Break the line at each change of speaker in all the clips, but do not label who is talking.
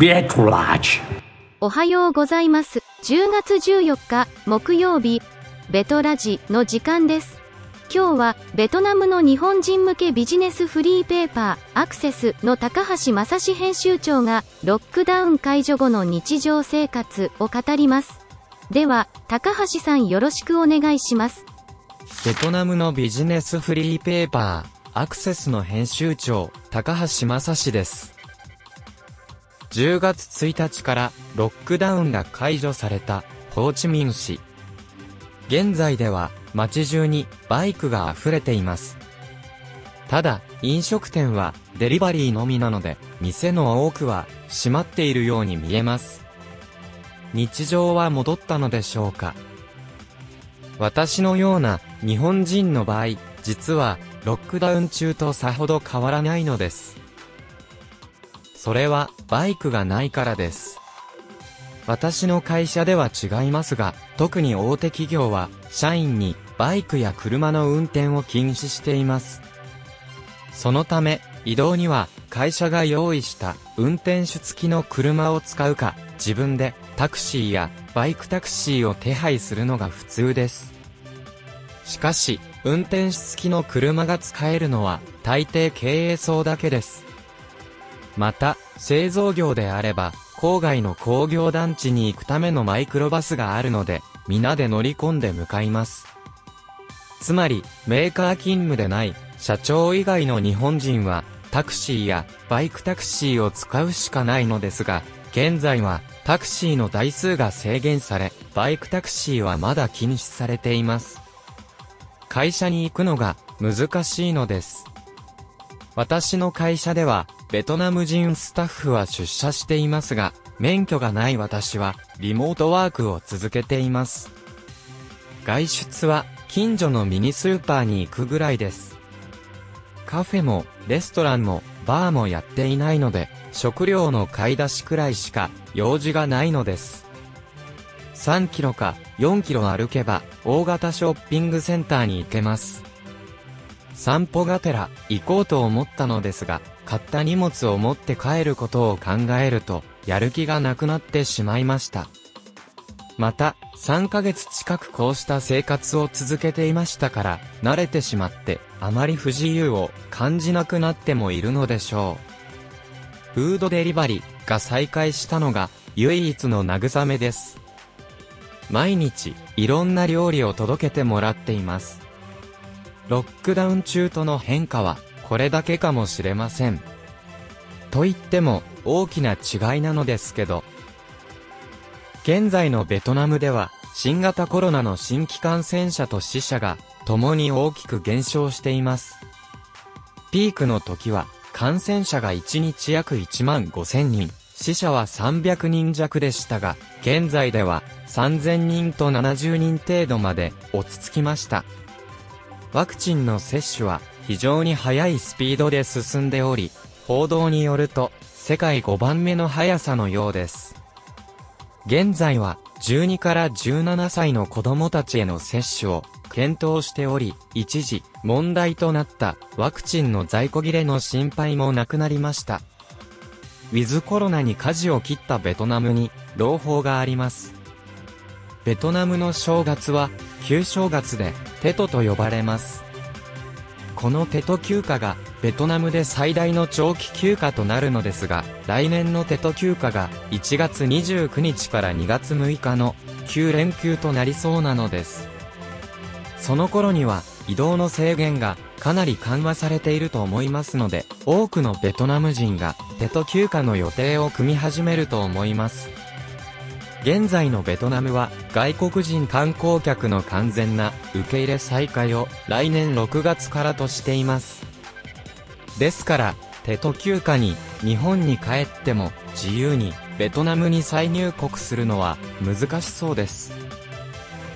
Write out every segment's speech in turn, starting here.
ベトラジ
おはようございます。10月14日、木曜日、ベトラジの時間です。今日は、ベトナムの日本人向けビジネスフリーペーパー、アクセスの高橋正史編集長が、ロックダウン解除後の日常生活を語ります。では、高橋さんよろしくお願いします。
ベトナムのビジネスフリーペーパー、アクセスの編集長、高橋正史です。10月1日からロックダウンが解除されたホーチミン市。現在では街中にバイクが溢れています。ただ、飲食店はデリバリーのみなので、店の多くは閉まっているように見えます。日常は戻ったのでしょうか私のような日本人の場合、実はロックダウン中とさほど変わらないのです。それはバイクがないからです。私の会社では違いますが、特に大手企業は社員にバイクや車の運転を禁止しています。そのため、移動には会社が用意した運転手付きの車を使うか、自分でタクシーやバイクタクシーを手配するのが普通です。しかし、運転手付きの車が使えるのは大抵経営層だけです。また、製造業であれば、郊外の工業団地に行くためのマイクロバスがあるので、皆で乗り込んで向かいます。つまり、メーカー勤務でない社長以外の日本人は、タクシーやバイクタクシーを使うしかないのですが、現在はタクシーの台数が制限され、バイクタクシーはまだ禁止されています。会社に行くのが難しいのです。私の会社では、ベトナム人スタッフは出社していますが、免許がない私は、リモートワークを続けています。外出は、近所のミニスーパーに行くぐらいです。カフェも、レストランも、バーもやっていないので、食料の買い出しくらいしか、用事がないのです。3キロか4キロ歩けば、大型ショッピングセンターに行けます。散歩がてら行こうと思ったのですが、買った荷物を持って帰ることを考えると、やる気がなくなってしまいました。また、3ヶ月近くこうした生活を続けていましたから、慣れてしまって、あまり不自由を感じなくなってもいるのでしょう。フードデリバリーが再開したのが、唯一の慰めです。毎日、いろんな料理を届けてもらっています。ロックダウン中との変化は、これだけかもしれません。と言っても、大きな違いなのですけど。現在のベトナムでは、新型コロナの新規感染者と死者が、共に大きく減少しています。ピークの時は、感染者が1日約1万5千人、死者は300人弱でしたが、現在では3000人と70人程度まで落ち着きました。ワクチンの接種は非常に速いスピードで進んでおり、報道によると世界5番目の速さのようです。現在は12から17歳の子供たちへの接種を検討しており、一時問題となったワクチンの在庫切れの心配もなくなりました。ウィズコロナに舵を切ったベトナムに朗報があります。ベトナムの正月は旧正月でテトと呼ばれます。このテト休暇がベトナムで最大の長期休暇となるのですが、来年のテト休暇が1月29日から2月6日の9連休となりそうなのです。その頃には移動の制限がかなり緩和されていると思いますので、多くのベトナム人がテト休暇の予定を組み始めると思います。現在のベトナムは外国人観光客の完全な受け入れ再開を来年6月からとしています。ですから、テト休暇に日本に帰っても自由にベトナムに再入国するのは難しそうです。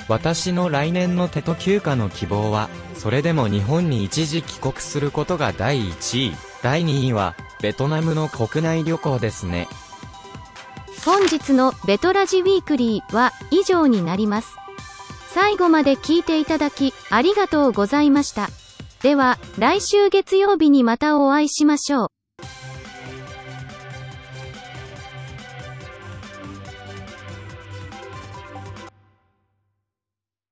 私の来年のテト休暇の希望は、それでも日本に一時帰国することが第1位、第2位はベトナムの国内旅行ですね。
本日のベトラジウィークリーは以上になります。最後まで聞いていただきありがとうございました。では、来週月曜日にまたお会いしましょう。